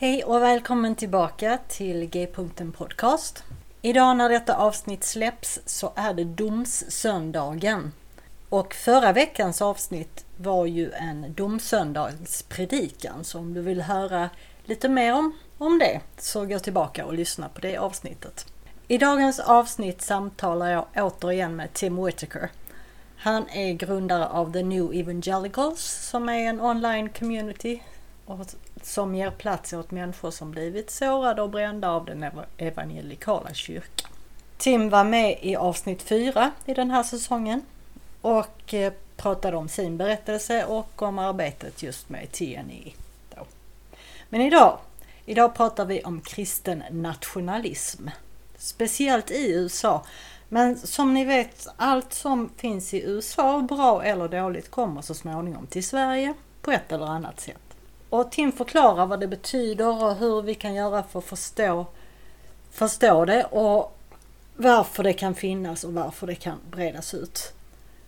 Hej och välkommen tillbaka till G-punkten Podcast. Idag när detta avsnitt släpps så är det domssöndagen. Och förra veckans avsnitt var ju en domsöndagspredikan så om du vill höra lite mer om, om det så gå tillbaka och lyssna på det avsnittet. I dagens avsnitt samtalar jag återigen med Tim Whitaker. Han är grundare av The New Evangelicals som är en online community som ger plats åt människor som blivit sårade och brända av den evangelikala kyrkan. Tim var med i avsnitt 4 i den här säsongen och eh, pratade om sin berättelse och om arbetet just med TNI. Då. Men idag, idag pratar vi om kristen nationalism. Speciellt i USA. Men som ni vet, allt som finns i USA, bra eller dåligt, kommer så småningom till Sverige på ett eller annat sätt. Och Tim förklarar vad det betyder och hur vi kan göra för att förstå, förstå det och varför det kan finnas och varför det kan bredas ut.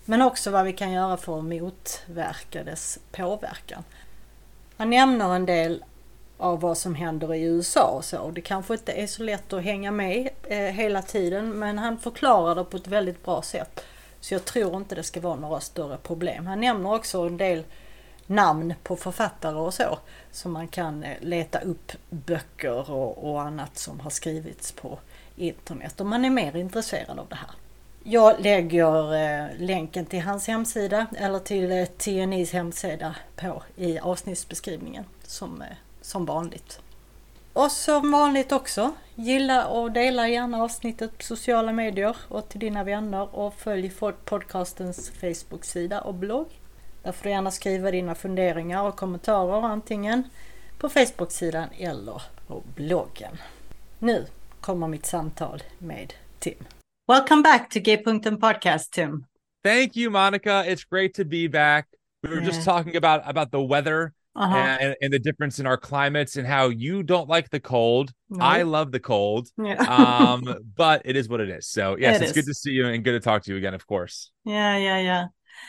Men också vad vi kan göra för att motverka dess påverkan. Han nämner en del av vad som händer i USA och så. Det kanske inte är så lätt att hänga med eh, hela tiden men han förklarar det på ett väldigt bra sätt. Så jag tror inte det ska vara några större problem. Han nämner också en del namn på författare och så. Så man kan eh, leta upp böcker och, och annat som har skrivits på internet om man är mer intresserad av det här. Jag lägger eh, länken till hans hemsida eller till eh, TNIs hemsida på i avsnittsbeskrivningen som, eh, som vanligt. Och som vanligt också, gilla och dela gärna avsnittet på sociala medier och till dina vänner och följ podcastens Facebook-sida och blogg. Där får du gärna skriva dina funderingar och kommentarer antingen på Facebook-sidan eller på bloggen. Nu kommer mitt samtal med Tim. Welcome back to G-Punkten Podcast, Tim. Thank you, Monica. It's great to be back. We were yeah. just talking about about the weather uh-huh. and, and, the difference in our climates and how you don't like the cold. No. I love the cold. Yeah. um, but it is what it is. So yes, it it's is. good to see you and good to talk to you again, of course. Yeah, yeah, yeah.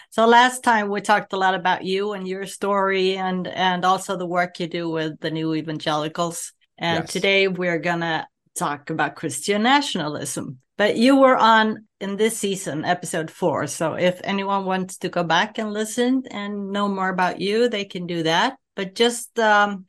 So last time we talked a lot about you and your story and and also the work you do with the new evangelicals. And yes. today we're gonna talk about Christian nationalism. But you were on in this season, episode four. So if anyone wants to go back and listen and know more about you, they can do that. But just um,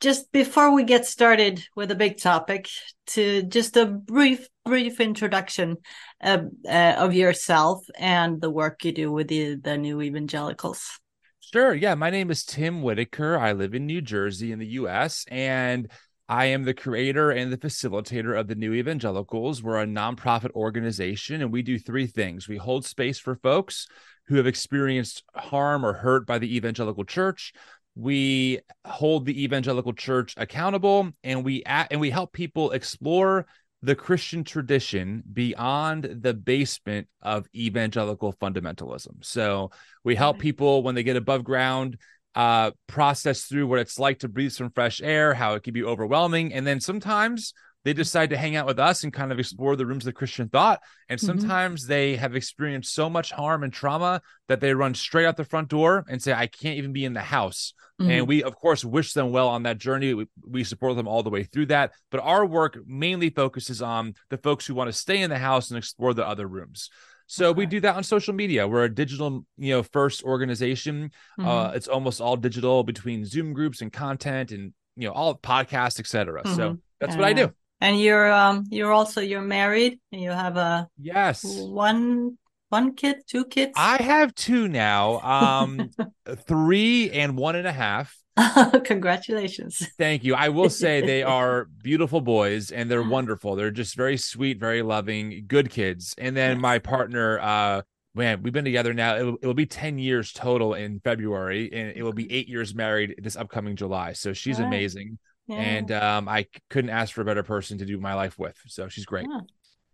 just before we get started with a big topic, to just a brief brief introduction of, uh, of yourself and the work you do with the, the new evangelicals. Sure. Yeah. My name is Tim Whitaker. I live in New Jersey in the US. And I am the creator and the facilitator of the New Evangelicals. We're a nonprofit organization and we do three things. We hold space for folks who have experienced harm or hurt by the evangelical church. We hold the evangelical church accountable and we and we help people explore the Christian tradition beyond the basement of evangelical fundamentalism. So we help people when they get above ground uh, process through what it's like to breathe some fresh air, how it can be overwhelming. And then sometimes they decide to hang out with us and kind of explore the rooms of the Christian thought. And mm-hmm. sometimes mm-hmm. they have experienced so much harm and trauma that they run straight out the front door and say, I can't even be in the house. Mm-hmm. And we, of course, wish them well on that journey. We, we support them all the way through that. But our work mainly focuses on the folks who want to stay in the house and explore the other rooms. So Okay. we do that on social media. We're a digital, you know, first organization. Mhm. Uh, it's almost all digital between Zoom groups and content and you know all podcasts, etc. So Mhm. that's what I do. And you're um you're also you're married and you have a Yes. one one kid, two kids. I have two now, um, three and one and a half. Congratulations. Thank you. I will say they are beautiful boys and they're wonderful. They're just very sweet, very loving, good kids. And then my partner, uh, man, we've been together now. It will, it will be 10 years total in February, and it will be eight years married this upcoming July. So she's right. amazing. Yeah. And um, I couldn't ask for a better person to do my life with. So she's great. Yeah.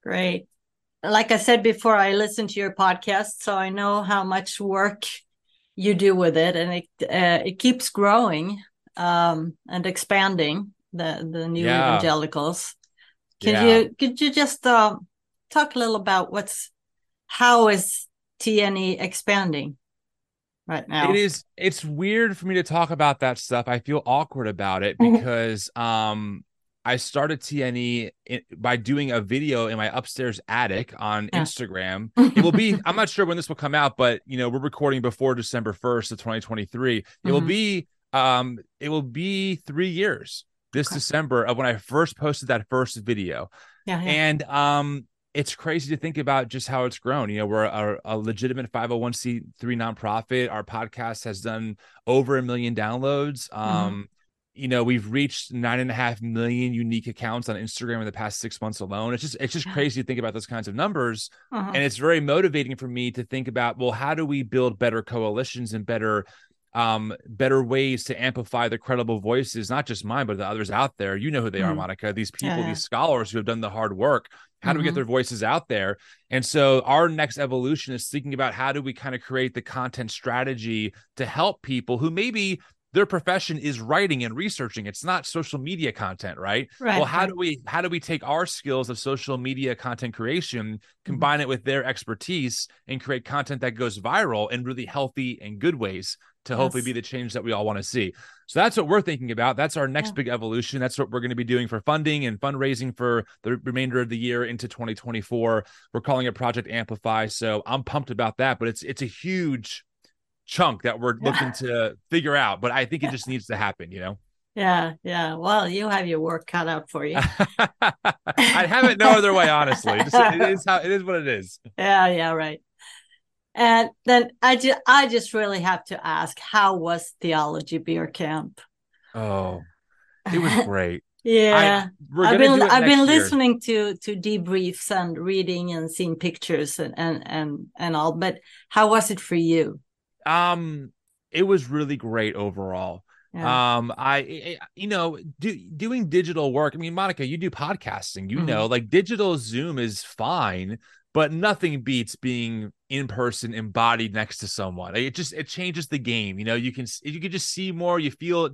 Great. Like I said before, I listen to your podcast, so I know how much work you do with it, and it uh, it keeps growing um, and expanding. The the new Yeah. evangelicals. Can you could you just uh, talk a little about what's how is TNE expanding right now? It is it's weird for me to talk about that stuff. I feel awkward about it Mhm. because um I started TNE in, by doing a video in my upstairs attic on Yeah. Instagram. It will be I'm not sure when this will come out, but you know, we're recording before December 1st of 2023. It will Mhm. be um it will be 3 years this Okay. December of when I first posted that first video. yeah, yeah. And um, it's crazy to think about just how it's grown. You know, we're a, a legitimate 501c3 nonprofit. Our podcast has done over a million downloads. Um, you know, we've reached nine and a half million unique accounts on Instagram in the past six months alone. It's just it's just crazy to think about those kinds of numbers. Uh-huh. And it's very motivating for me to think about, well, how do we build better coalitions and better um better ways to amplify the credible voices not just mine but the others out there you know who they are Mhm. monica these people Yeah, these scholars who have done the hard work how do we get Mhm. their voices out there and so our next evolution is thinking about how do we kind of create the content strategy to help people who maybe their profession is writing and researching it's not social media content right right. well how do we how do we take our skills of social media content creation Mm-hmm. combine it with their expertise and create content that goes viral in really healthy and good ways to hopefully Yes. be the change that we all want to see so that's what we're thinking about that's our next Yeah. big evolution that's what we're going to be doing for funding and fundraising for the remainder of the year into 2024 we're calling it project amplify so i'm pumped about that but it's it's a huge chunk that we're Yeah. looking to figure out but i think it just needs to happen you know Yeah, yeah. Well, you have your work cut out for you. I'd have it no other way, honestly. Just, it is how it is what it is. Yeah, yeah, right. And then I just, I just really have to ask, how was theology beer camp? Oh, it was great. yeah, We're I've been I've been year. listening to to debriefs and reading and seeing pictures and and and and all. But how was it for you? Um, it was really great overall. Yeah. Um, I, I- you know, do, doing digital work. I mean, Monica, you do podcasting. You Mhm. know, like digital Zoom is fine, but nothing beats being in person, embodied next to someone. It just it changes the game. You know, you can you can just see more. You feel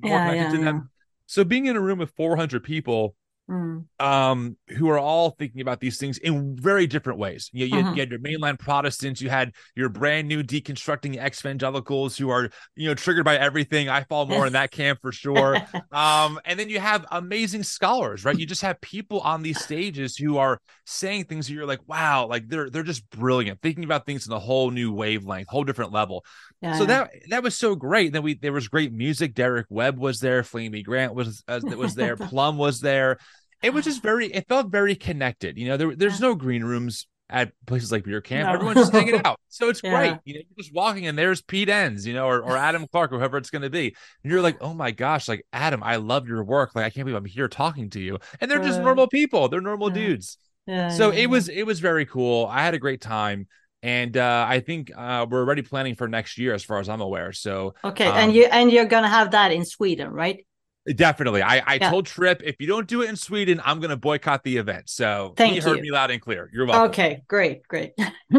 more Yeah, connected yeah, to them. So being in a room with 400 people Mm. um who are all thinking about these things in very different ways you, you, Mhm. you had your mainline protestants you had your brand new deconstructing evangelicals who are you know triggered by everything i fall more in that camp for sure um and then you have amazing scholars right you just have people on these stages who are saying things that you're like wow like they're they're just brilliant thinking about things in a whole new wavelength whole different level yeah, so that that was so great. Then we there was great music. Derek Webb was there. Flamy Grant was uh, was there. Plum was there. It was just very. It felt very connected. You know, there there's no green rooms at places like beer camp. No. Everyone's just hanging out. So it's Yeah. great. You know, you're just walking and there's Pete Enns, you know, or, or Adam Clark, or whoever it's going to be. And you're like, oh my gosh, like Adam, I love your work. Like I can't believe I'm here talking to you. And they're just normal people. They're normal Yeah. dudes Yeah, so it was it was very cool i had a great time and uh i think uh we're already planning for next year as far as i'm aware so okay. um, and you and you're gonna have that in Sweden, right? Definitely i i Yeah. told Tripp if you don't do it in sweden i'm gonna boycott the event so Thank he heard you. me loud and clear you're welcome Okay, great, great.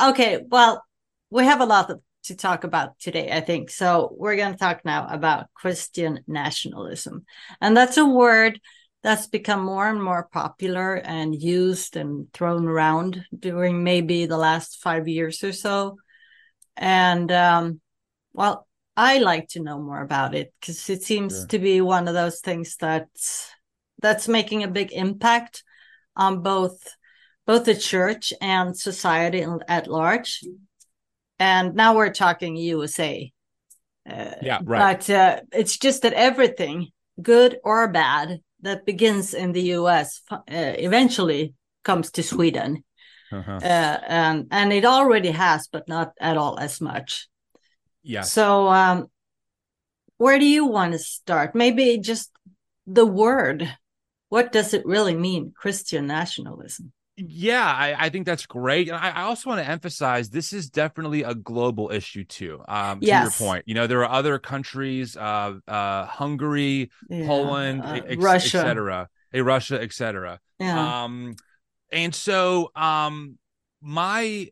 okay, well, we have a lot of- to talk about today, I think. So we're going to talk now about Christian nationalism. And that's a word that's become more and more popular and used and thrown around during maybe the last five years or so. And um, well, I like to know more about it because it seems Sure. to be one of those things that's that's making a big impact on both both the church and society at large. And now we're talking USA. Uh, yeah, right. But uh, it's just that everything, good or bad, that begins in the US uh, eventually comes to Sweden. Uh-huh. Uh, and and it already has, but not at all as much. Yeah. So, um, where do you want to start? Maybe just the word. What does it really mean, Christian nationalism? Yeah, I, I, think that's great. And I, I, also want to emphasize this is definitely a global issue too. Um, to yes. your point, you know, there are other countries, uh, uh, Hungary, yeah. Poland, uh, ex- Russia, etc., a Russia, etc. Yeah. Um, and so, um, my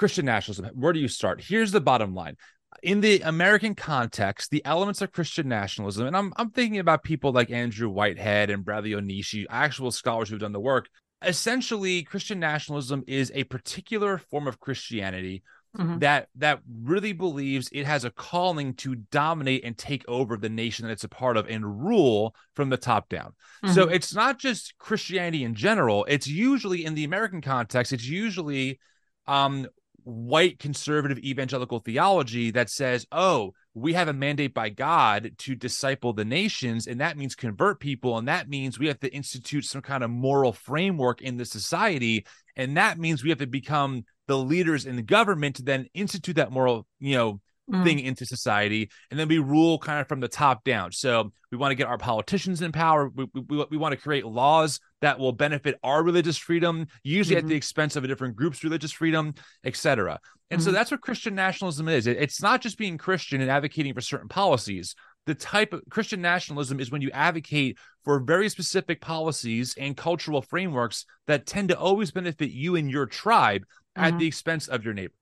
Christian nationalism. Where do you start? Here's the bottom line in the American context, the elements of Christian nationalism, and I'm I'm thinking about people like Andrew Whitehead and Bradley Onishi, actual scholars who've done the work. Essentially, Christian nationalism is a particular form of Christianity mm-hmm. that that really believes it has a calling to dominate and take over the nation that it's a part of and rule from the top down. Mm-hmm. So it's not just Christianity in general. It's usually in the American context. It's usually um, white conservative evangelical theology that says, oh, we have a mandate by God to disciple the nations, and that means convert people, and that means we have to institute some kind of moral framework in the society, and that means we have to become the leaders in the government to then institute that moral, you know, mm. thing into society, and then we rule kind of from the top down. So we want to get our politicians in power. We, we, we want to create laws that will benefit our religious freedom, usually mm-hmm. at the mm-hmm. expense of a different group's religious freedom, etc. And mm-hmm. so that's what Christian nationalism is. It's not just being Christian and advocating for certain policies. The type of Christian nationalism is when you advocate for very specific policies and cultural frameworks that tend to always benefit you and your tribe mm-hmm. at the expense of your neighbor.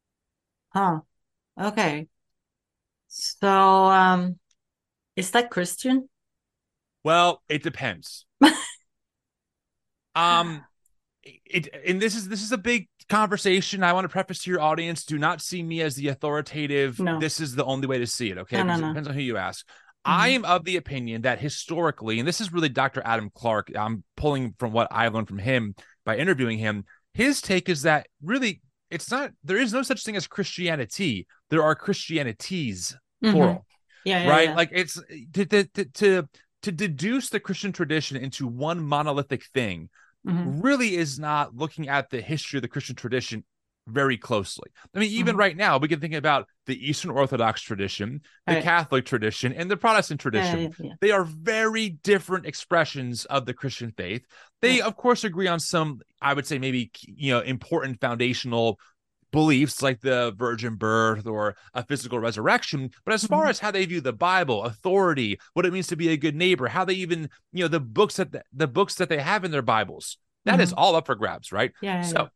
Huh. Okay. So, um, is that Christian? Well, it depends. um, it and this is this is a big conversation. I want to preface to your audience: do not see me as the authoritative. No. This is the only way to see it. Okay, no, no, it depends on who you ask. Mm-hmm. I am of the opinion that historically, and this is really Dr. Adam Clark. I'm pulling from what I learned from him by interviewing him. His take is that really it's not there is no such thing as Christianity. There are Christianities, mm-hmm. plural. Yeah, yeah, right. Yeah. Like it's to, to to to deduce the Christian tradition into one monolithic thing mm-hmm. really is not looking at the history of the Christian tradition very closely. I mean, even mm-hmm. right now, we can think about the Eastern Orthodox tradition, the right. Catholic tradition, and the Protestant tradition. Yeah, yeah, yeah. They are very different expressions of the Christian faith. They, of course, agree on some, I would say, maybe you know, important foundational beliefs like the virgin birth or a physical resurrection but as far mm-hmm. as how they view the bible authority what it means to be a good neighbor how they even you know the books that the, the books that they have in their bibles that mm-hmm. is all up for grabs right yeah, so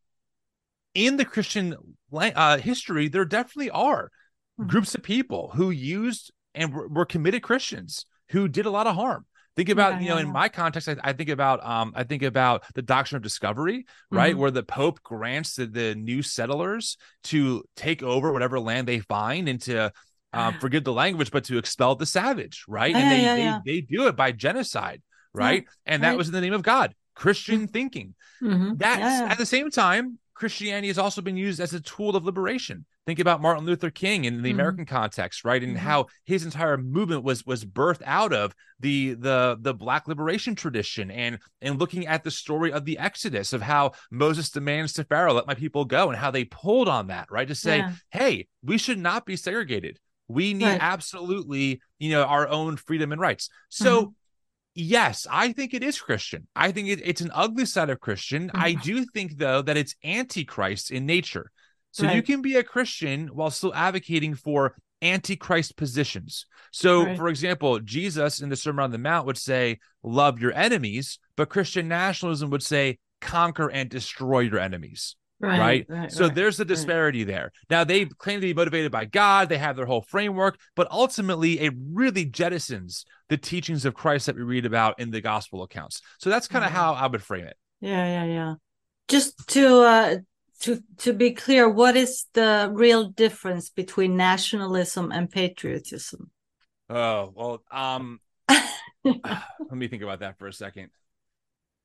in the christian uh, history there definitely are mm-hmm. groups of people who used and were, were committed christians who did a lot of harm Think about, yeah, you know, yeah, in my context, I, I, think about um, I think about the doctrine of discovery, right? Mm-hmm. Where the Pope grants the, the new settlers to take over whatever land they find and to um, forgive the language, but to expel the savage, right? and they, they they do it by genocide, right? and that right. was in the name of God, Christian mm-hmm. thinking. Mm-hmm. That's at the same time, Christianity has also been used as a tool of liberation. Think about Martin Luther King in the mm-hmm. American context, right? And mm-hmm. how his entire movement was was birthed out of the the the black liberation tradition and and looking at the story of the Exodus of how Moses demands to Pharaoh, let my people go, and how they pulled on that, right? To say, yeah. hey, we should not be segregated. We need right. absolutely, you know, our own freedom and rights. So mm-hmm yes, I think it is Christian. I think it, it's an ugly side of Christian. Mm-hmm. I do think, though, that it's antichrist in nature. So right. you can be a Christian while still advocating for antichrist positions. So, right. for example, Jesus in the Sermon on the Mount would say, Love your enemies, but Christian nationalism would say, Conquer and destroy your enemies. Right. right? right so right, there's a disparity there. Now they claim to be motivated by God, they have their whole framework, but ultimately it really jettisons the teachings of Christ that we read about in the gospel accounts. So that's kind of yeah. how I would frame it. Yeah, yeah, yeah. Just to uh to to be clear, what is the real difference between nationalism and patriotism? Oh, well, um let me think about that for a second.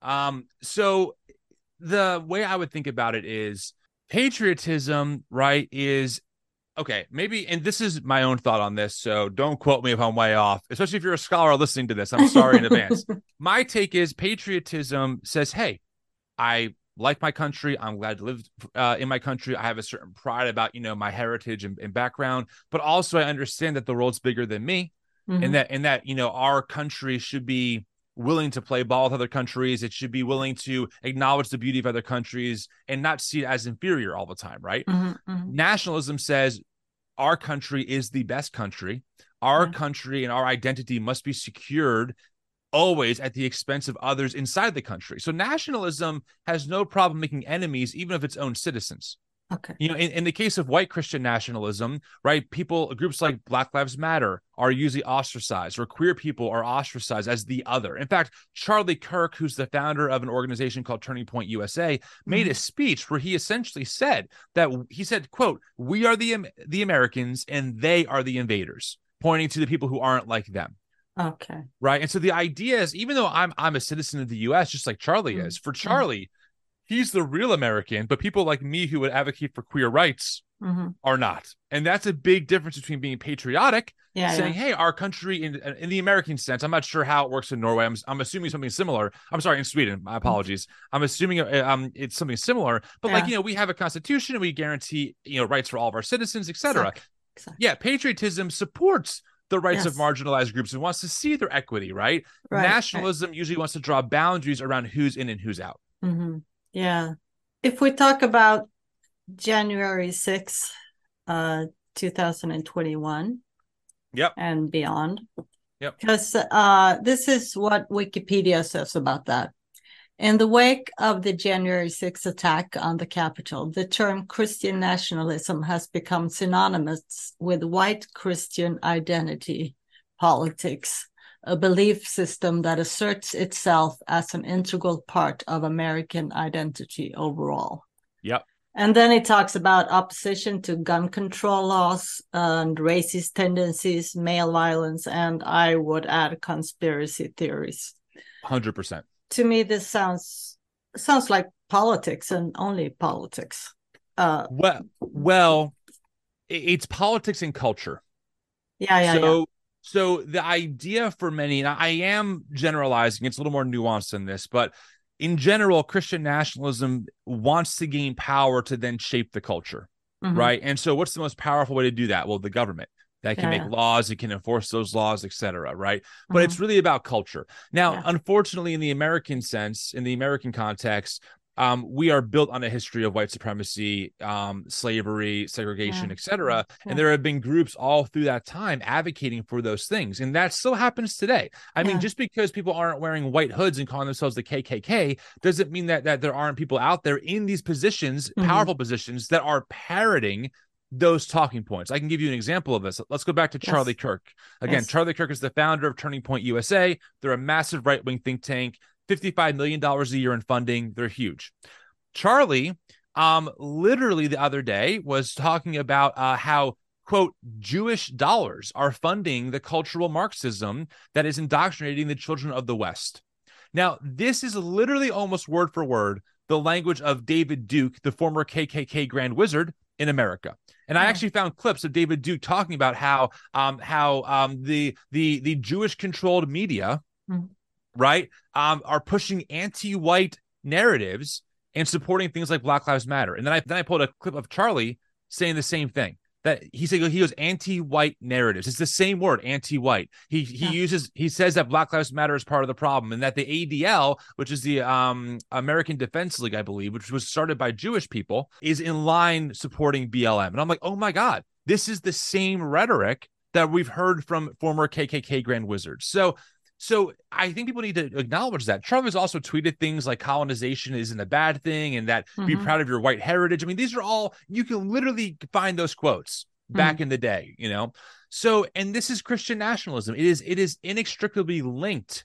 Um so the way I would think about it is patriotism, right, is okay, maybe, and this is my own thought on this, so don't quote me if I'm way off, especially if you're a scholar listening to this. I'm sorry in advance. My take is patriotism says, hey, I like my country. I'm glad to live uh, in my country. I have a certain pride about, you know, my heritage and, and background, but also I understand that the world's bigger than me mm-hmm. and that, and that, you know, our country should be willing to play ball with other countries. It should be willing to acknowledge the beauty of other countries and not see it as inferior all the time, right? Mm-hmm, mm-hmm. Nationalism says our country is the best country. Our yeah. country and our identity must be secured always at the expense of others inside the country. So nationalism has no problem making enemies, even of its own citizens. Okay. You know, in, in the case of white Christian nationalism, right, people, groups like Black Lives Matter are usually ostracized, or queer people are ostracized as the other. In fact, Charlie Kirk, who's the founder of an organization called Turning Point USA, made mm-hmm. a speech where he essentially said that he said, quote, we are the, the Americans and they are the invaders, pointing to the people who aren't like them. Okay. Right. And so the idea is even though I'm I'm a citizen of the US, just like Charlie mm-hmm. is, for Charlie, he's the real American, but people like me who would advocate for queer rights mm-hmm. are not. And that's a big difference between being patriotic, yeah, saying, yeah. "Hey, our country in in the American sense." I'm not sure how it works in Norway. I'm I'm assuming something similar. I'm sorry, in Sweden. My mm-hmm. apologies. I'm assuming uh, um it's something similar. But yeah. like you know, we have a constitution and we guarantee you know rights for all of our citizens, etc. Yeah, patriotism supports the rights yes. of marginalized groups and wants to see their equity. Right. right Nationalism right. usually wants to draw boundaries around who's in and who's out. Mm-hmm. Yeah. If we talk about January 6th, uh, 2021. Yep. And beyond. Yep. Because uh, this is what Wikipedia says about that. In the wake of the January 6th attack on the Capitol, the term Christian nationalism has become synonymous with white Christian identity politics a belief system that asserts itself as an integral part of American identity overall. Yep. And then it talks about opposition to gun control laws and racist tendencies, male violence, and I would add conspiracy theories. 100%. To me, this sounds sounds like politics and only politics. Uh, well, well, it's politics and culture. Yeah, yeah. So yeah. So the idea for many, and I am generalizing, it's a little more nuanced than this, but in general, Christian nationalism wants to gain power to then shape the culture. Mm-hmm. Right. And so what's the most powerful way to do that? Well, the government that can yeah, make laws, it can enforce those laws, etc. Right. Mm-hmm. But it's really about culture. Now, yeah. unfortunately, in the American sense, in the American context, um, we are built on a history of white supremacy, um, slavery, segregation, yeah. etc. Yeah. And there have been groups all through that time advocating for those things, and that still happens today. I yeah. mean, just because people aren't wearing white hoods and calling themselves the KKK doesn't mean that that there aren't people out there in these positions, mm-hmm. powerful positions, that are parroting those talking points. I can give you an example of this. Let's go back to Charlie yes. Kirk. Again, yes. Charlie Kirk is the founder of Turning Point USA. They're a massive right wing think tank. $55 million a year in funding. They're huge. Charlie, um, literally the other day was talking about uh, how quote Jewish dollars are funding the cultural Marxism that is indoctrinating the children of the West. Now, this is literally almost word for word the language of David Duke, the former KKK Grand Wizard in America. And I actually found clips of David Duke talking about how um, how um, the the the Jewish controlled media mm-hmm right, um, are pushing anti-white narratives and supporting things like Black Lives Matter. And then I then I pulled a clip of Charlie saying the same thing. That he said he goes anti-white narratives. It's the same word, anti-white. He he yeah. uses he says that Black Lives Matter is part of the problem, and that the ADL, which is the um, American Defense League, I believe, which was started by Jewish people, is in line supporting BLM. And I'm like, oh my god, this is the same rhetoric that we've heard from former KKK Grand Wizards. So so I think people need to acknowledge that. Trump has also tweeted things like colonization isn't a bad thing and that mm-hmm. be proud of your white heritage. I mean, these are all you can literally find those quotes back mm-hmm. in the day, you know. So, and this is Christian nationalism. It is it is inextricably linked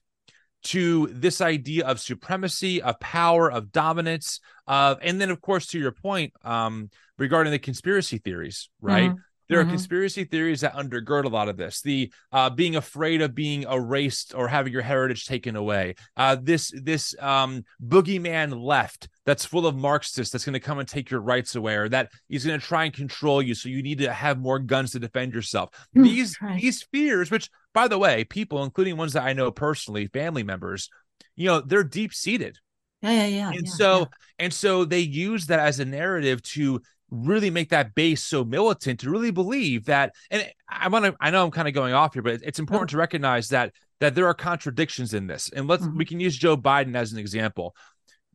to this idea of supremacy, of power, of dominance, of and then of course to your point um regarding the conspiracy theories, right? Mm-hmm There Mhm. are conspiracy theories that undergird a lot of this. The uh, being afraid of being erased or having your heritage taken away. Uh, this this um, boogeyman left that's full of Marxists that's going to come and take your rights away, or that he's going to try and control you, so you need to have more guns to defend yourself. Hmm, These right. these fears, which by the way, people, including ones that I know personally, family members, you know, they're deep seated Yeah, yeah, yeah. and yeah, so yeah. and so they use that as a narrative to really make that base so militant to really believe that and i want to i know i'm kind of going off here but it's important to recognize that that there are contradictions in this and let's Mhm. we can use joe biden as an example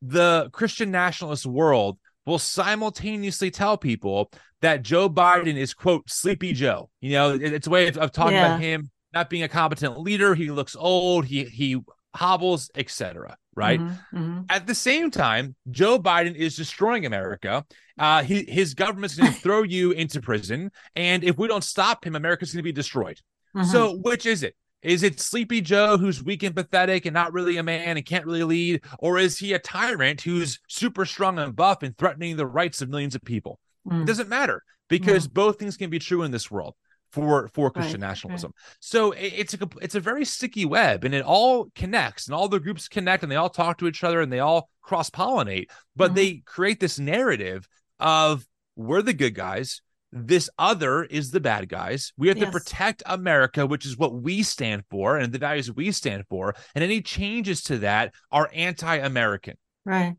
the christian nationalist world will simultaneously tell people that joe biden is quote sleepy joe you know it- it's a way of, of talking Yeah. about him not being a competent leader he looks old he he hobbles etc right Mhm, mhm. at the same time, Joe Biden is destroying America. Uh, he, his government's going to throw you into prison, and if we don't stop him, America's going to be destroyed. Mhm. So, which is it? Is it Sleepy Joe who's weak and pathetic and not really a man and can't really lead, or is he a tyrant who's super strong and buff and threatening the rights of millions of people? Mm. It doesn't matter because both things can be true in this world for for Christian Right, right. nationalism. So it- it's a it's a very sticky web, and it all connects, and all the groups connect, and they all talk to each other, and they all cross pollinate. But Mhm. they create this narrative of we're the good guys. This other is the bad guys. We have to protect America, which is what we stand for and the values we stand for. And any changes to that are anti-American. right.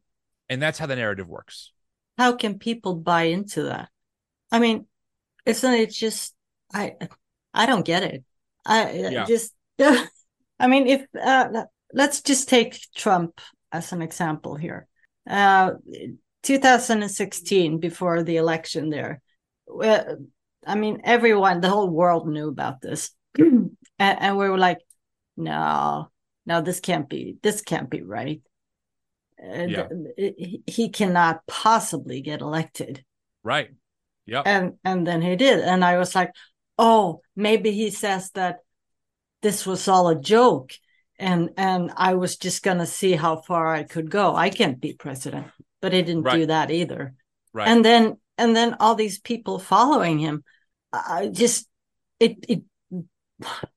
And that's how the narrative works. How can people buy into that? I mean, isn't it just I I don't get it. I Yeah. just I mean, if uh, let's just take Trump as an example here. Uh, 2016, before the election, there, uh, I mean, everyone, the whole world knew about this, and, and we were like, no, no, this can't be, this can't be right. Uh, Yeah. th- he- cannot possibly get elected Right. Yep. and and then he did and i was like oh maybe he says that this was all a joke and and i was just gonna see how far i could go i can't be president but he didn't do that either right. and then and then all these people following him i just it it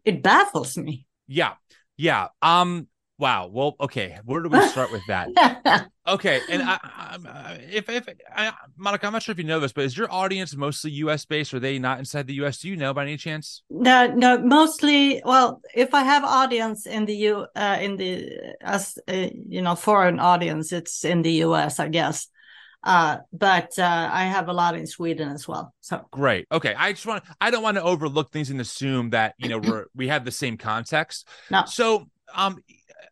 it baffles me Yeah. Yeah. Um. Wow. Well. Okay. Where do we start with that? Okay. And I, I, if if I, Monica, I'm not sure if you know this, but is your audience mostly U.S. based? Or are they not inside the U.S.? Do you know by any chance? No, no, mostly. Well, if I have audience in the U, uh, in the as uh, you know, foreign audience, it's in the U.S. I guess. Uh, but uh, I have a lot in Sweden as well. So Great. Okay. I just want. I don't want to overlook things and assume that you know we're we have the same context. No. So um.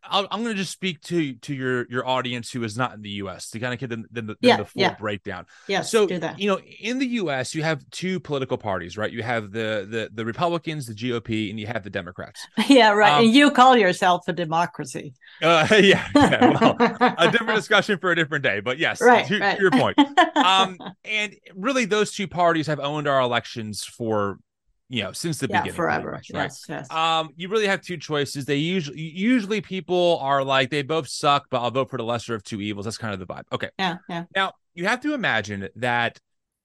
I'll, I'm going to just speak to to your your audience who is not in the U.S. to kind of get the, the, the, Yeah, the full yeah. breakdown. yes, so you know in the us you have two political parties right you have the the the republicans the gop and you have the democrats yeah, right. um, and you call yourself a democracy, uh yeah, yeah well, a different discussion for a different day but yes Right, to, to your point um and really those two parties have owned our elections for you know since the yeah, beginning forever. much, right Yes, yes. um you really have two choices they usually usually people are like they both suck but i'll vote for the lesser of two evils that's kind of the vibe okay yeah, yeah. Now, you have to imagine that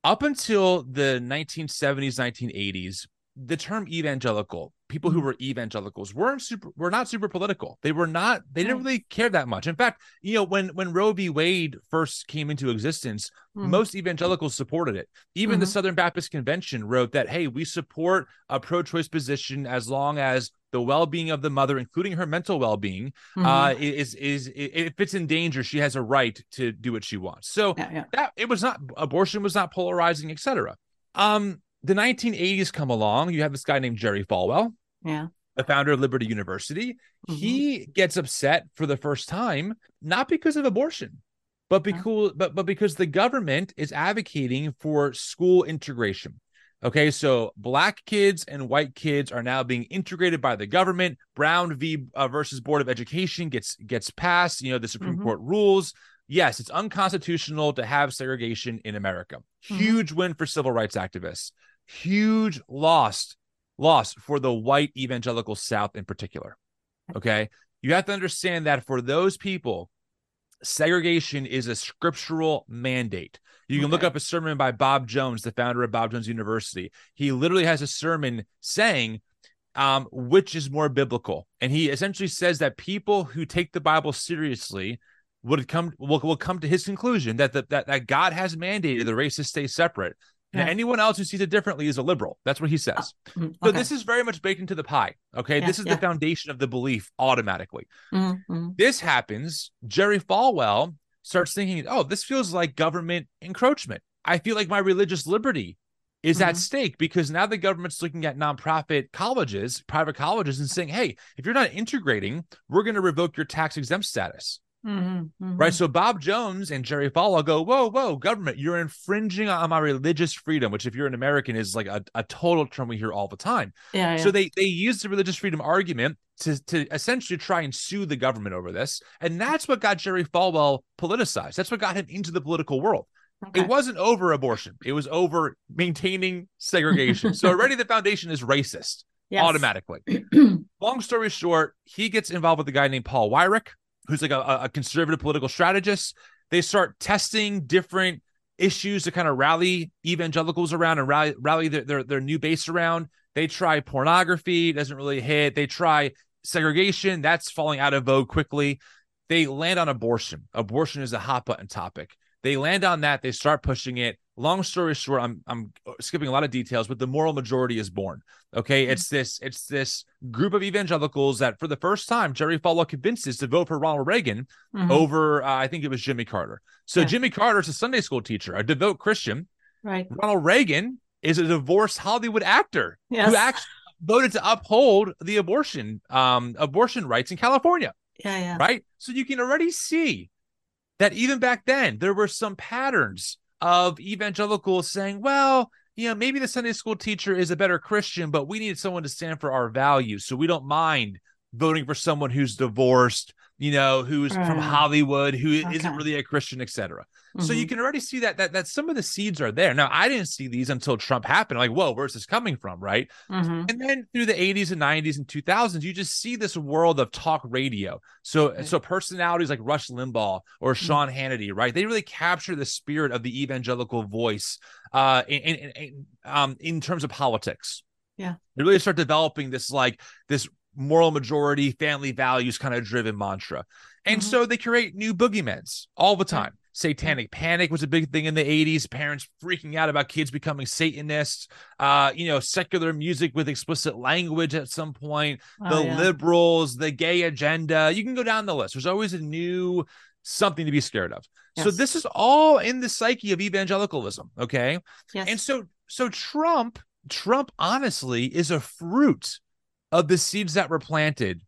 up until the 1970s, 1980s, the term evangelical, people who were evangelicals weren't super were not super political. They were not they didn't really care that much. In fact, you know, when when Roe v. Wade first came into existence, Mhm. most evangelicals supported it. Even the Mhm. Southern Baptist Convention wrote that, hey, we support a pro-choice position as long as the well-being of the mother, including her mental well-being, Mhm. uh, is is if it's in danger, she has a right to do what she wants. So yeah, yeah. that it was not abortion was not polarizing, etc. Um, the 1980s come along. You have this guy named Jerry Falwell, Yeah. the founder of Liberty University. Mhm. He gets upset for the first time, not because of abortion, but because but but because the government is advocating for school integration. Okay, so black kids and white kids are now being integrated by the government. Brown v uh, versus Board of Education gets gets passed. You know the Supreme Mhm. Court rules. Yes, it's unconstitutional to have segregation in America. Mhm. Huge win for civil rights activists. Huge loss loss for the white evangelical South in particular. Okay, you have to understand that for those people segregation is a scriptural mandate. You can okay. look up a sermon by Bob Jones, the founder of Bob Jones University. He literally has a sermon saying um, which is more biblical. And he essentially says that people who take the Bible seriously would come will, will come to his conclusion that, the, that that God has mandated the races stay separate. Yeah. And anyone else who sees it differently is a liberal. That's what he says. Oh, okay. So this is very much baked into the pie. Okay. Yeah, this is yeah. the foundation of the belief automatically. Mm-hmm. This happens. Jerry Falwell starts thinking, oh, this feels like government encroachment. I feel like my religious liberty is mm-hmm. at stake because now the government's looking at nonprofit colleges, private colleges, and saying, hey, if you're not integrating, we're going to revoke your tax exempt status. Mm-hmm, mm-hmm. Right. So Bob Jones and Jerry Falwell go, whoa, whoa, government, you're infringing on my religious freedom, which if you're an American is like a, a total term we hear all the time. Yeah, yeah. So they they use the religious freedom argument to, to essentially try and sue the government over this. And that's what got Jerry Falwell politicized. That's what got him into the political world. Okay. It wasn't over abortion. It was over maintaining segregation. so already the foundation is racist yes. automatically. Long story short, he gets involved with a guy named Paul Weyrich who's like a, a conservative political strategist. They start testing different issues to kind of rally evangelicals around and rally, rally their, their, their new base around. They try pornography, doesn't really hit. They try segregation, that's falling out of vogue quickly. They land on abortion. Abortion is a hot button topic. They land on that. They start pushing it. Long story short, I'm I'm skipping a lot of details, but the moral majority is born. Okay, mm-hmm. it's this it's this group of evangelicals that for the first time Jerry Falwell convinces to vote for Ronald Reagan mm-hmm. over uh, I think it was Jimmy Carter. So yeah. Jimmy Carter is a Sunday school teacher, a devout Christian. Right. Ronald Reagan is a divorced Hollywood actor yes. who actually voted to uphold the abortion um abortion rights in California. Yeah, yeah. Right. So you can already see that even back then there were some patterns of evangelicals saying, well, you know, maybe the Sunday school teacher is a better Christian, but we need someone to stand for our values. So we don't mind voting for someone who's divorced, you know, who's from mm. Hollywood, who okay. not really a Christian, etc. Mm-hmm. So you mm-hmm. can already see that that that some of the seeds are there. Now, I didn't see these until Trump happened. Like, whoa, where's this coming from, right? Mm-hmm. And then through the 80s and 90s and 2000s, you just see this world of talk radio. So right. so personalities like Rush Limbaugh or mm-hmm. Sean Hannity, right? They really capture the spirit of the evangelical voice uh in, in, in um in terms of politics. Yeah. They really start developing this like this moral majority, family values kind of driven mantra. And mm-hmm. so they create new boogeymans all the time. Satanic panic was a big thing in the 80s. Parents freaking out about kids becoming Satanists. Uh, you know, secular music with explicit language at some point. Oh, the yeah. liberals, the gay agenda. You can go down the list. There's always a new something to be scared of. Yes. So this is all in the psyche of evangelicalism. Okay. Yes. And so so Trump, Trump honestly is a fruit of the seeds that were planted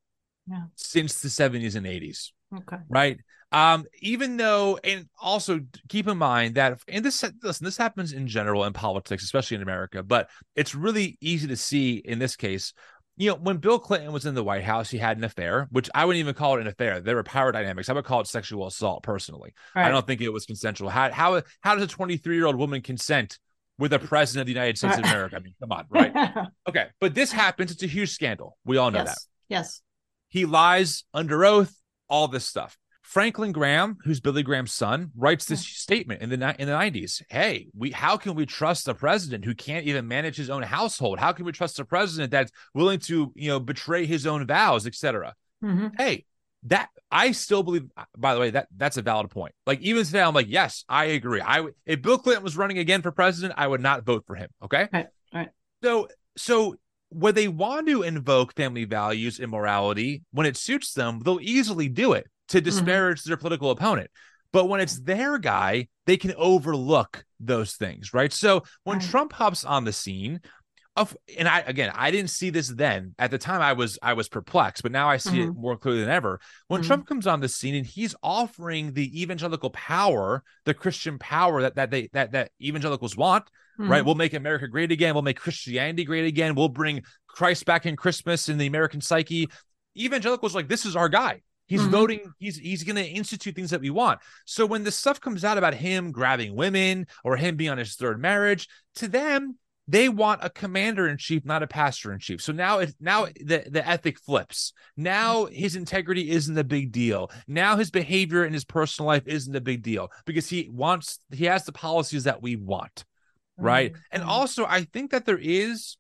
yeah. since the 70s and 80s. Okay. Right. Um, even though, and also keep in mind that, and this listen, this happens in general in politics, especially in America, but it's really easy to see in this case. You know, when Bill Clinton was in the White House, he had an affair, which I wouldn't even call it an affair. There were power dynamics. I would call it sexual assault personally. Right. I don't think it was consensual. How how how does a 23 year old woman consent with a president of the United States of America? I mean, come on, right? okay, but this happens. It's a huge scandal. We all know yes. that. Yes. He lies under oath. All this stuff. Franklin Graham, who's Billy Graham's son, writes this yeah. statement in the in the 90s. Hey, we how can we trust a president who can't even manage his own household? How can we trust a president that's willing to, you know, betray his own vows, etc.? Mm-hmm. Hey, that I still believe by the way that that's a valid point. Like even today I'm like, yes, I agree. I if Bill Clinton was running again for president, I would not vote for him, okay? Right. Right. So so when they want to invoke family values and morality when it suits them, they'll easily do it to mm-hmm. disparage mm-hmm. their political opponent. But when it's their guy, they can overlook those things, right? So when right. Trump hops on the scene, of and I again I didn't see this then. At the time I was I was perplexed, but now I see mm-hmm. it more clearly than ever. When mm-hmm. Trump comes on the scene and he's offering the evangelical power, the Christian power that that they that that evangelicals want, mm-hmm. right? We'll make America great again, we'll make Christianity great again, we'll bring Christ back in Christmas in the American psyche. Evangelicals like this is our guy. He's mm-hmm. voting. He's he's going to institute things that we want. So when the stuff comes out about him grabbing women or him being on his third marriage, to them, they want a commander in chief, not a pastor in chief. So now it now the, the ethic flips. Now his integrity isn't a big deal. Now his behavior in his personal life isn't a big deal because he wants he has the policies that we want. Right. Mm-hmm. And also I think that there is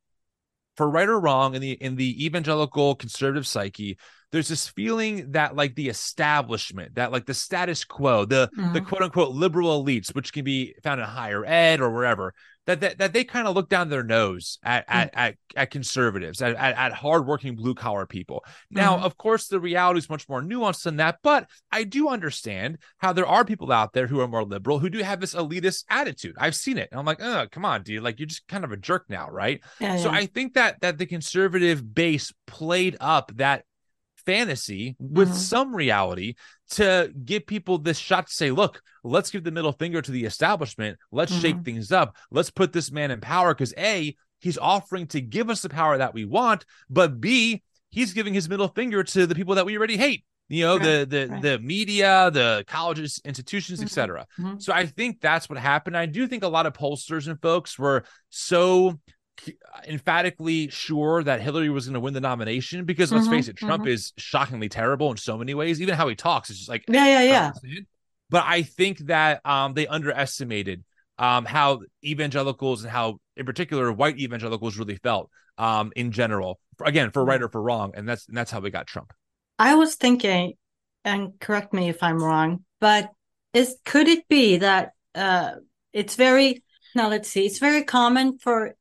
for right or wrong in the in the evangelical conservative psyche there's this feeling that like the establishment that like the status quo the mm-hmm. the quote unquote liberal elites which can be found in higher ed or wherever that that, that they kind of look down their nose at mm-hmm. at, at, at conservatives at, at, at hardworking blue collar people now mm-hmm. of course the reality is much more nuanced than that but i do understand how there are people out there who are more liberal who do have this elitist attitude i've seen it and i'm like oh come on dude like you're just kind of a jerk now right yeah, so yeah. i think that that the conservative base played up that fantasy with mm-hmm. some reality to give people this shot to say, look, let's give the middle finger to the establishment. Let's mm-hmm. shake things up. Let's put this man in power because A, he's offering to give us the power that we want, but B, he's giving his middle finger to the people that we already hate. You know, right, the the right. the media, the colleges, institutions, mm-hmm. etc. Mm-hmm. So I think that's what happened. I do think a lot of pollsters and folks were so emphatically sure that Hillary was going to win the nomination because let's mm-hmm, face it, Trump mm-hmm. is shockingly terrible in so many ways. Even how he talks is just like yeah, yeah, yeah. But I think that um, they underestimated um, how evangelicals and how, in particular, white evangelicals really felt um, in general. Again, for right or for wrong, and that's and that's how we got Trump. I was thinking, and correct me if I'm wrong, but is could it be that uh, it's very now, let's see. It's very common for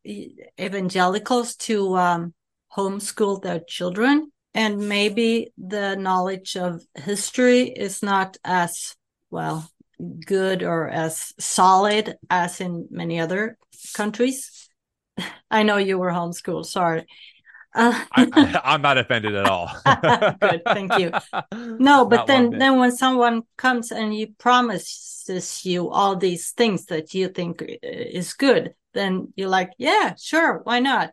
evangelicals to um, homeschool their children, and maybe the knowledge of history is not as well good or as solid as in many other countries. I know you were homeschooled. Sorry. Uh, I, am not offended at all. Good, thank you. No, but not then then when someone comes and you promises you all these things that you think is good, then you're like, yeah, sure, why not?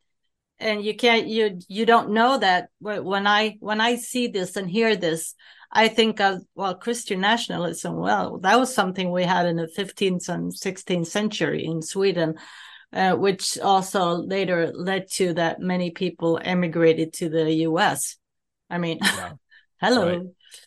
And you can't you you don't know that when I when I see this and hear this, I think of well Christian nationalism. Well, that was something we had in the 15th and 16th century in Sweden uh, which also later led to that many people emigrated to the U.S. I mean, yeah. hello,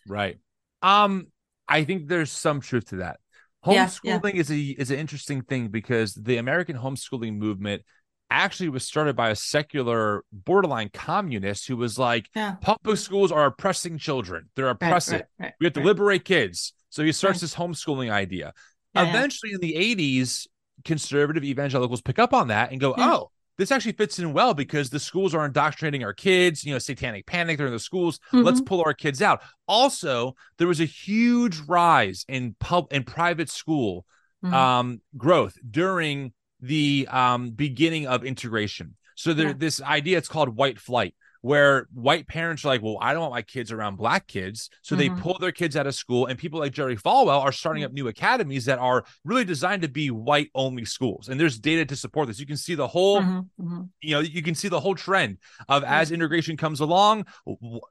right. right. Um, I think there's some truth to that. Homeschooling yeah, yeah. is a is an interesting thing because the American homeschooling movement actually was started by a secular borderline communist who was like yeah. public schools are oppressing children they're oppressive right, right, right, we have to liberate kids so he starts this homeschooling idea yeah, eventually in the 80s conservative evangelicals pick up on that and go, yeah. oh, this actually fits in well because the schools are indoctrinating our kids, you know, satanic panic, they're in the schools. Mm-hmm. Let's pull our kids out. Also, there was a huge rise in pub in private school mm-hmm. um, growth during the um, beginning of integration. So there, yeah. this idea, it's called white flight where white parents are like, well, I don't want my kids around black kids. So mm-hmm. they pull their kids out of school. And people like Jerry Falwell are starting up new academies that are really designed to be white only schools. And there's data to support this. You can see the whole, mm-hmm. mm-hmm. you know, you can see the whole trend of as integration comes along,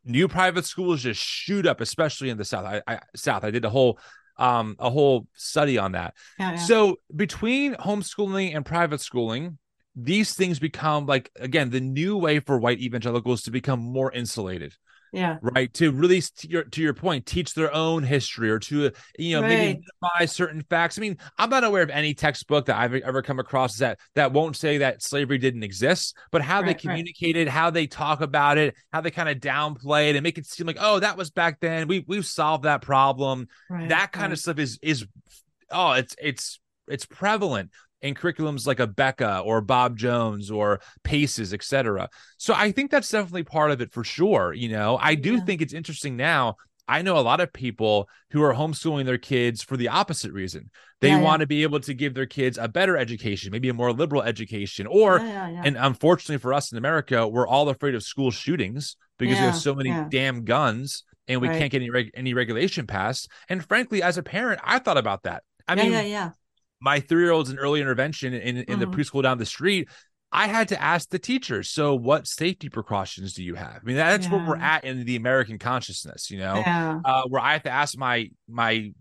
new private schools just shoot up, especially in the South. I, I South, I did a whole um a whole study on that. Yeah, yeah. So between homeschooling and private schooling, these things become like again the new way for white evangelicals to become more insulated yeah. right? To really to your, to your point teach their own history or to you know right. maybe minimize certain facts. I mean i'm not aware of any textbook that i've ever come across that that won't say that slavery didn't exist but how right, they communicate right. it how they talk about it how they kind of downplay it and make it seem like oh that was back then. We we've solved that problem. That kind of stuff is is oh it's it's it's prevalent in curriculums like Abeka or Bob Jones or Paces, etc. So I think that's definitely part of it for sure. You know, I do yeah. think it's interesting now. I know a lot of people who are homeschooling their kids for the opposite reason. They yeah, want yeah. to be able to give their kids a better education, maybe a more liberal education, or and unfortunately for us in America, we're all afraid of school shootings because there's so many damn guns and we right. can't get any reg- any regulation passed. And frankly, as a parent, I thought about that. I mean, yeah, yeah my three year old's in early intervention in, in mm-hmm. the preschool down the street. I had to ask the teachers, so what safety precautions do you have? I mean, that's yeah. where we're at in the American consciousness, you know, yeah. uh, where I have to ask my my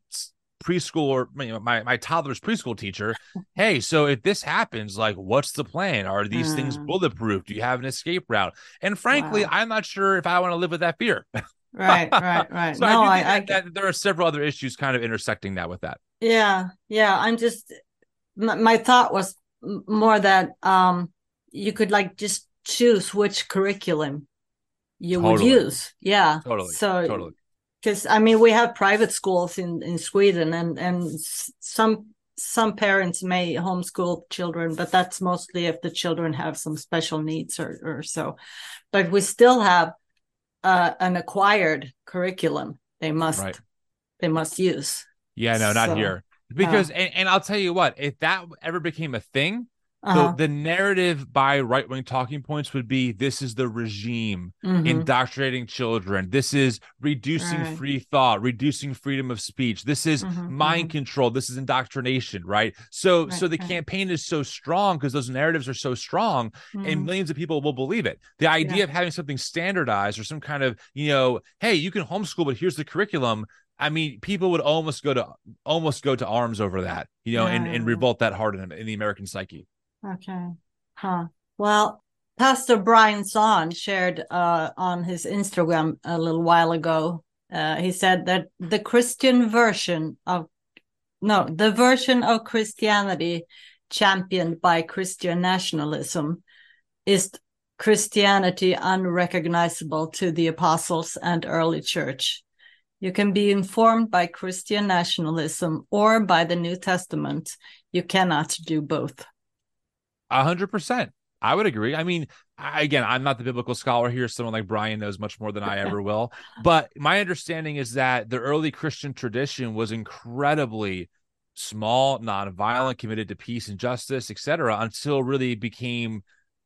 preschool or you know, my my toddler's preschool teacher. hey, so if this happens, like, what's the plan? Are these mm. things bulletproof? Do you have an escape route? And frankly, wow. I'm not sure if I want to live with that fear. right, right, right. so no, I, I, I that there are several other issues kind of intersecting that with that. Yeah, yeah. I'm just my, my thought was more that um you could like just choose which curriculum you totally. would use. Yeah. Totally. So totally. Because I mean, we have private schools in in Sweden, and and some some parents may homeschool children, but that's mostly if the children have some special needs or or so. But we still have uh, an acquired curriculum they must right. they must use. Yeah, no, not so, here. Because and, and I'll tell you what, if that ever became a thing, uh-huh. the, the narrative by right wing talking points would be this is the regime mm-hmm. indoctrinating children. This is reducing right. free thought, reducing freedom of speech. This is mm-hmm. mind mm-hmm. control. This is indoctrination, right? So, right, so the right. campaign is so strong because those narratives are so strong, and mm-hmm. millions of people will believe it. The idea yeah. of having something standardized or some kind of, you know, hey, you can homeschool, but here's the curriculum. I mean, people would almost go to almost go to arms over that, you know, yeah. and, and revolt that hard in, in the American psyche. Okay. Huh. Well, Pastor Brian Zahnd shared uh, on his Instagram a little while ago. Uh, he said that the Christian version of no, the version of Christianity championed by Christian nationalism is Christianity unrecognizable to the apostles and early church. You can be informed by Christian nationalism or by the New Testament. You cannot do both. A hundred percent. I would agree. I mean, I, again, I'm not the biblical scholar here. Someone like Brian knows much more than I ever will. But my understanding is that the early Christian tradition was incredibly small, non-violent, committed to peace and justice, etc., until really became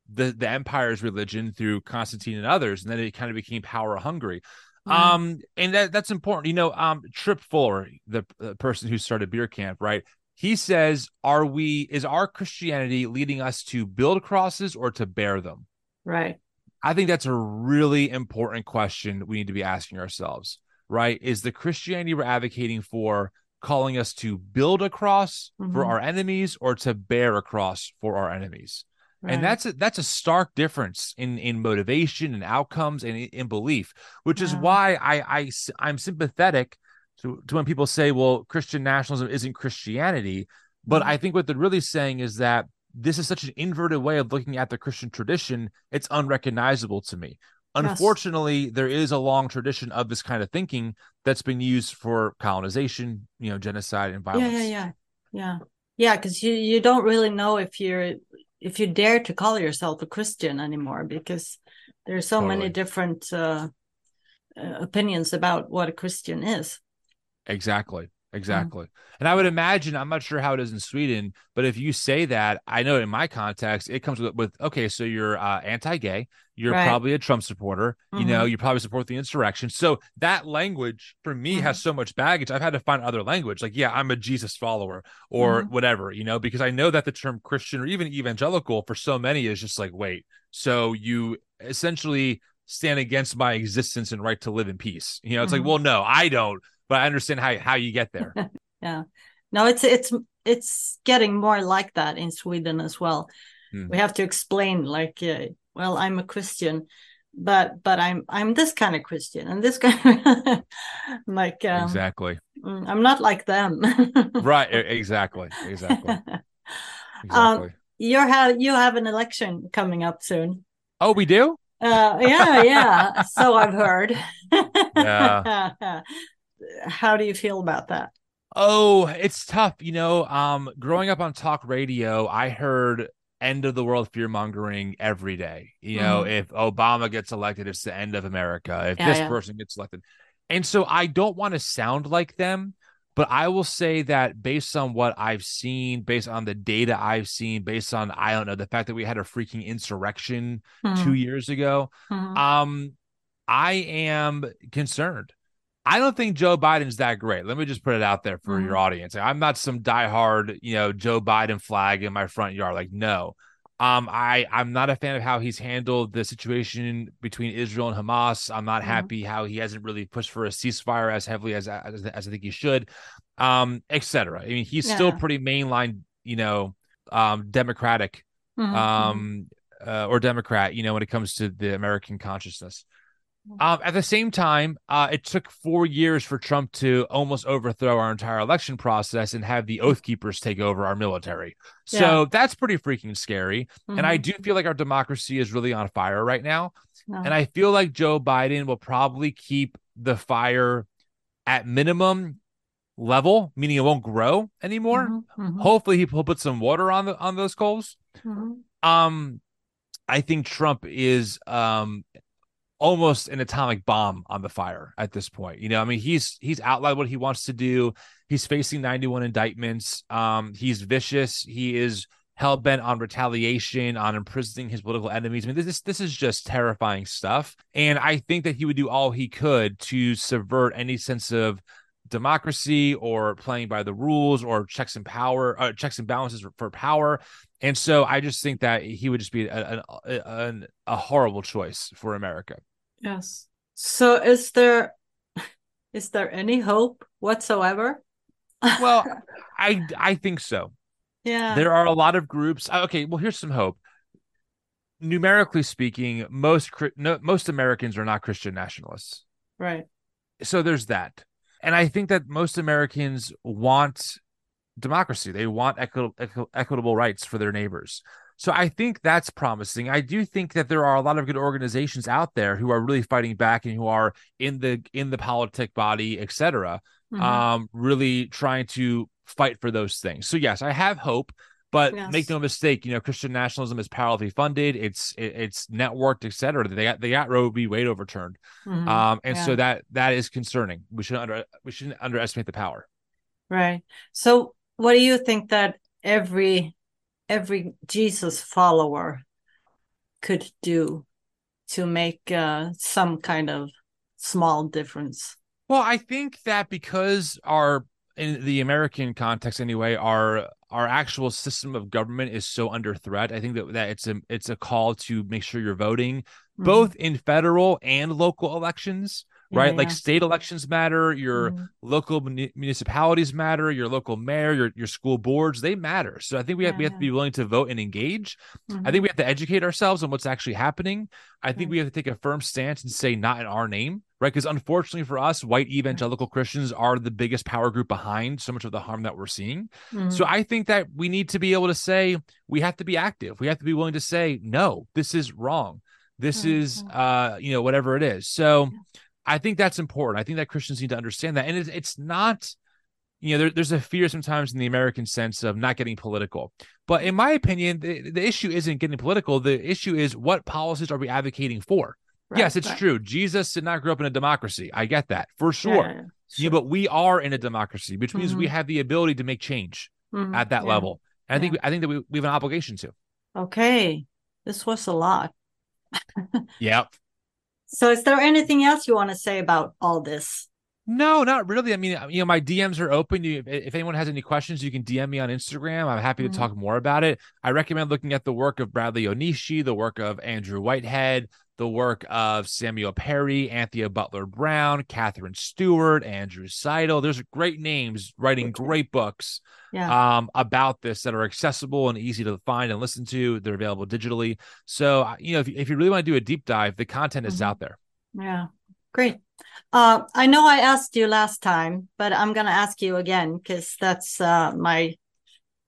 the the empire's religion through Constantine and others, and then it kind of became power hungry. Um, and that that's important. You know, um, Tripp Fuller, the, the person who started Beer Camp, right? he says are we is our christianity leading us to build crosses or to bear them right i think that's a really important question we need to be asking ourselves right is the christianity we're advocating for calling us to build a cross mm-hmm. for our enemies or to bear a cross for our enemies right. and that's a, that's a stark difference in in motivation and outcomes and in, belief which yeah. is why i i i'm sympathetic to, to when people say, well, Christian nationalism isn't Christianity. But mm-hmm. I think what they're really saying is that this is such an inverted way of looking at the Christian tradition, it's unrecognizable to me. Unfortunately, yes. there is a long tradition of this kind of thinking that's been used for colonization, you know, genocide and violence. Yeah, yeah, yeah, yeah, yeah. Because you you don't really know if you're if you dare to call yourself a Christian anymore because there's so totally. many different uh, uh, opinions about what a Christian is. Exactly. Exactly. Mm. And I would imagine, I'm not sure how it is in Sweden, but if you say that, I know in my context, it comes with, with okay, so you're uh, anti gay, you're right. probably a Trump supporter, mm-hmm. you know, mm-hmm. you probably support the insurrection. So that language for me mm-hmm. has so much baggage. I've had to find other language, like, yeah, I'm a Jesus follower or mm-hmm. whatever, you know, because I know that the term Christian or even evangelical for so many is just like, wait, so you essentially stand against my existence and right to live in peace. You know, it's like, mm-hmm. well, no, I don't but I understand how how you get there. yeah, no, it's it's it's getting more like that in Sweden as well. Hmm. We have to explain, like, uh, well, I'm a Christian, but but I'm I'm this kind of Christian and this kind of like um, exactly. Mm, I'm not like them. right. Exactly. Exactly. Um, exactly. Um, you have you have an election coming up soon. Oh, we do. Uh, yeah, yeah. so I've heard. yeah how do you feel about that? Oh, it's tough. You know, um, growing up on talk radio, I heard end of the world fear mongering every day. You know, mm-hmm. if Obama gets elected, it's the end of America. If yeah, this yeah. person gets elected. And so I don't want to sound like them, but I will say that based on what I've seen, based on the data I've seen, based on I don't know, the fact that we had a freaking insurrection mm-hmm. two years ago, mm-hmm. um, I am concerned. I don't think Joe Biden's that great. Let me just put it out there for mm-hmm. your audience. I'm not some diehard, you know, Joe Biden flag in my front yard. Like, no. Um, I I'm not a fan of how he's handled the situation between Israel and Hamas. I'm not mm-hmm. happy how he hasn't really pushed for a ceasefire as heavily as as, as I think he should, um, etc. I mean, he's yeah. still pretty mainline, you know, um, democratic, mm-hmm. um, uh, or Democrat, you know, when it comes to the American consciousness. Um, at the same time, uh, it took four years for Trump to almost overthrow our entire election process and have the Oath Keepers take over our military. So yeah. that's pretty freaking scary. Mm-hmm. And I mm-hmm. do feel like our democracy is really on fire right now. No. And I feel like Joe Biden will probably keep the fire at minimum level, meaning it won't grow anymore. Mm-hmm. Mm-hmm. Hopefully, he'll put some water on the on those coals. Mm-hmm. Um, I think Trump is um almost an atomic bomb on the fire at this point. You know, I mean, he's he's outlined what he wants to do. He's facing 91 indictments. Um, he's vicious. He is hell bent on retaliation, on imprisoning his political enemies. I mean, this this is just terrifying stuff. And I think that he would do all he could to subvert any sense of democracy or playing by the rules or checks and power, uh, checks and balances for, power. And so I just think that he would just be a, a, a, a horrible choice for America. Yes. So is there is there any hope whatsoever? well, I I think so. Yeah. There are a lot of groups. Uh, okay, well here's some hope. Numerically speaking, most no, most Americans are not Christian nationalists. Right. So there's that. And I think that most Americans want democracy. They want equi- equi- equitable rights for their neighbors. So I think that's promising. I do think that there are a lot of good organizations out there who are really fighting back and who are in the in the politic body, etc. Mm-hmm. Um, really trying to fight for those things. So yes, I have hope, but yes. make no mistake, you know, Christian nationalism is powerfully funded. It's it, it's networked, etc. They got they got Roe v. Wade overturned, mm-hmm. um, and yeah. so that that is concerning. We should under we shouldn't underestimate the power. Right. So, what do you think that every every Jesus follower could do to make uh, some kind of small difference? Well, I think that because our in the American context anyway, our our actual system of government is so under threat. I think that, that it's a it's a call to make sure you're voting mm-hmm. both in federal and local elections right? Yeah, like state elections matter, your mm-hmm. local municipalities matter, your local mayor, your your school boards, they matter. So I think we have we have to be willing to vote and engage. Mm-hmm. I think we have to educate ourselves on what's actually happening. I think we have to take a firm stance and say not in our name, right? Because unfortunately for us, white evangelical Christians are the biggest power group behind so much of the harm that we're seeing. Mm-hmm. So I think that we need to be able to say we have to be active. We have to be willing to say no, this is wrong. This is uh, you know, whatever it is. So I think that's important. I think that Christians need to understand that. And it's, it's not, you know, there, there's a fear sometimes in the American sense of not getting political. But in my opinion, the, the issue isn't getting political. The issue is what policies are we advocating for? Right, yes, it's right. true. Jesus did not grow up in a democracy. I get that for sure. Yeah, sure. Yeah, but we are in a democracy, which means mm-hmm. we have the ability to make change mm-hmm. at that yeah. level. And I think I think that we, we have an obligation to. Okay. This was a lot. yep. So, is there anything else you want to say about all this? No, not really. I mean, you know, my DMs are open. You, if anyone has any questions, you can DM me on Instagram. I'm happy to mm-hmm. talk more about it. I recommend looking at the work of Bradley Onishi, the work of Andrew Whitehead, the work of Samuel Perry, Anthea Butler Brown, Katherine Stewart, Andrew Seidel. There's great names writing great books yeah. um, about this that are accessible and easy to find and listen to. They're available digitally. So, uh, you know, if, if you really want to do a deep dive, the content is mm-hmm. out there. Yeah, great. Uh, I know I asked you last time, but I'm going to ask you again because that's uh, my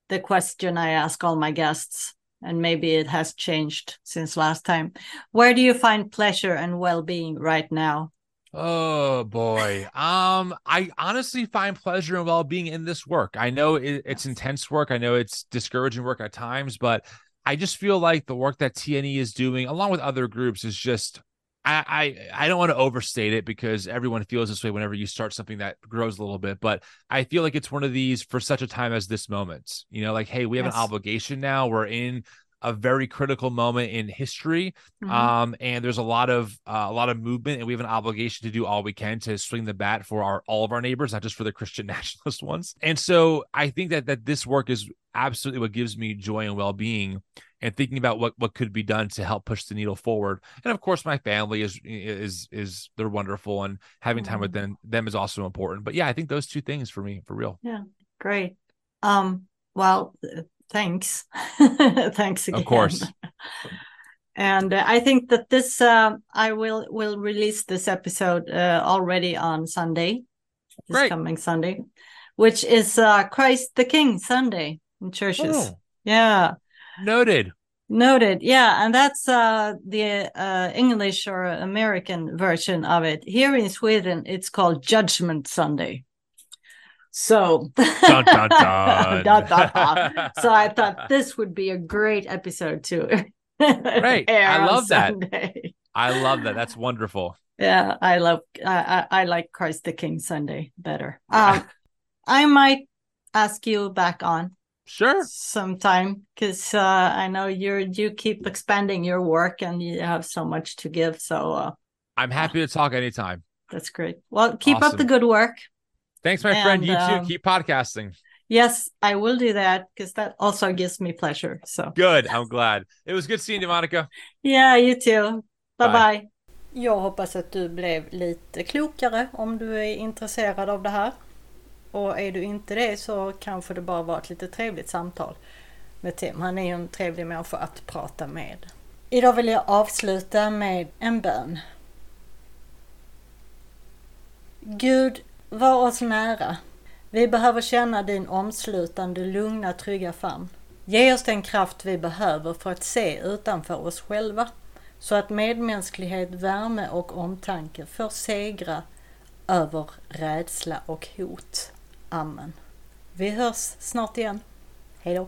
the question I ask all my guests and maybe it has changed since last time. Where do you find pleasure and well-being right now? Oh boy. Um I honestly find pleasure and well-being in this work. I know it, it's intense work. I know it's discouraging work at times, but I just feel like the work that TNE is doing along with other groups is just I, I I don't want to overstate it because everyone feels this way whenever you start something that grows a little bit, but I feel like it's one of these for such a time as this moment. You know, like hey, we have yes. an obligation now. We're in a very critical moment in history, mm-hmm. um, and there's a lot of uh, a lot of movement, and we have an obligation to do all we can to swing the bat for our all of our neighbors, not just for the Christian nationalist ones. And so I think that that this work is absolutely what gives me joy and well being and thinking about what what could be done to help push the needle forward. And of course, my family is is is they're wonderful, and having time with them them is also important. But yeah, I think those two things for me for real. Yeah, great. Um, well, thanks, thanks again. Of course. and uh, I think that this uh, I will will release this episode uh, already on Sunday, this Great. coming Sunday, which is uh, Christ the King Sunday in churches. Oh. Yeah, Noted. noted. Yeah, and that's uh, the uh, English or American version of it. Here in Sweden, it's called Judgment Sunday. So, Dun, dun, dun. So I thought this would be a great episode to Right. air I love that. Sunday. I love that. That's wonderful. Yeah, I love I, I I like Christ the King Sunday better. Um, I might ask you back on Sure. sometime because uh, I know you're you keep expanding your work and you have so much to give. So uh, I'm happy to talk anytime. that's great. Well, keep up the good work. Thanks, my friend. And, You too. um, Keep podcasting. Yes, I will do that because that also gives me pleasure. So Good. I'm glad. It was good seeing you, Monica. yeah, you too. Bye Bye. bye. Jag hoppas att du blev lite klokare om du är intresserad av det här. Och är du inte det så kanske det bara var ett lite trevligt samtal med Tim. Han är ju en trevlig människa att prata med. Idag vill jag avsluta med en bön. Gud, var oss nära. Vi behöver känna din omslutande, lugna, trygga famn. Ge oss den kraft vi behöver för att se utanför oss själva så att medmänsklighet, värme och omtanke får segra över rädsla och hot. Amen. Vi hörs snart igen. Hej då!